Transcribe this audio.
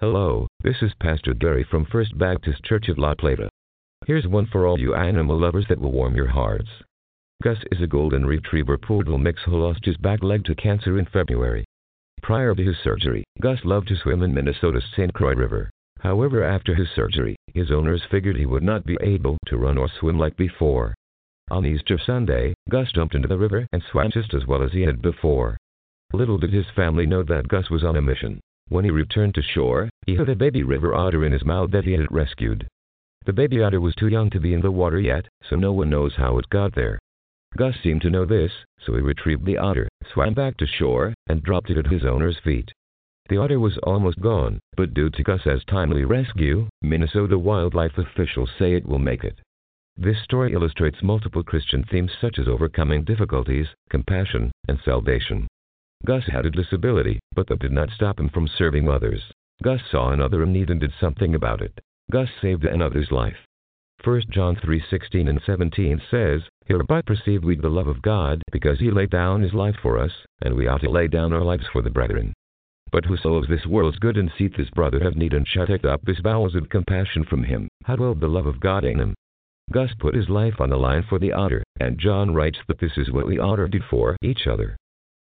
Hello, this is Pastor Gary from First Baptist Church of La Plata. Here's one for all you animal lovers that will warm your hearts. Gus is a golden retriever poodle mix who lost his back leg to cancer in February. Prior to his surgery, Gus loved to swim in Minnesota's St. Croix River. However, after his surgery, his owners figured he would not be able to run or swim like before. On Easter Sunday, Gus jumped into the river and swam just as well as he had before. Little did his family know that Gus was on a mission. When he returned to shore, he had a baby river otter in his mouth that he had rescued. The baby otter was too young to be in the water yet, so no one knows how it got there. Gus seemed to know this, so he retrieved the otter, swam back to shore, and dropped it at his owner's feet. The otter was almost gone, but due to Gus's timely rescue, Minnesota wildlife officials say it will make it. This story illustrates multiple Christian themes such as overcoming difficulties, compassion, and salvation. Gus had a disability, but that did not stop him from serving others. Gus saw another in need and did something about it. Gus saved another's life. 1 John 3:16 and 17 says, Hereby perceive we the love of God, because he laid down his life for us, and we ought to lay down our lives for the brethren. But whoso of this world's good and seeth his brother have need and shutteth up his bowels of compassion from him, how dwell the love of God in him? Gus put his life on the line for the otter, and John writes that this is what we ought to do for each other.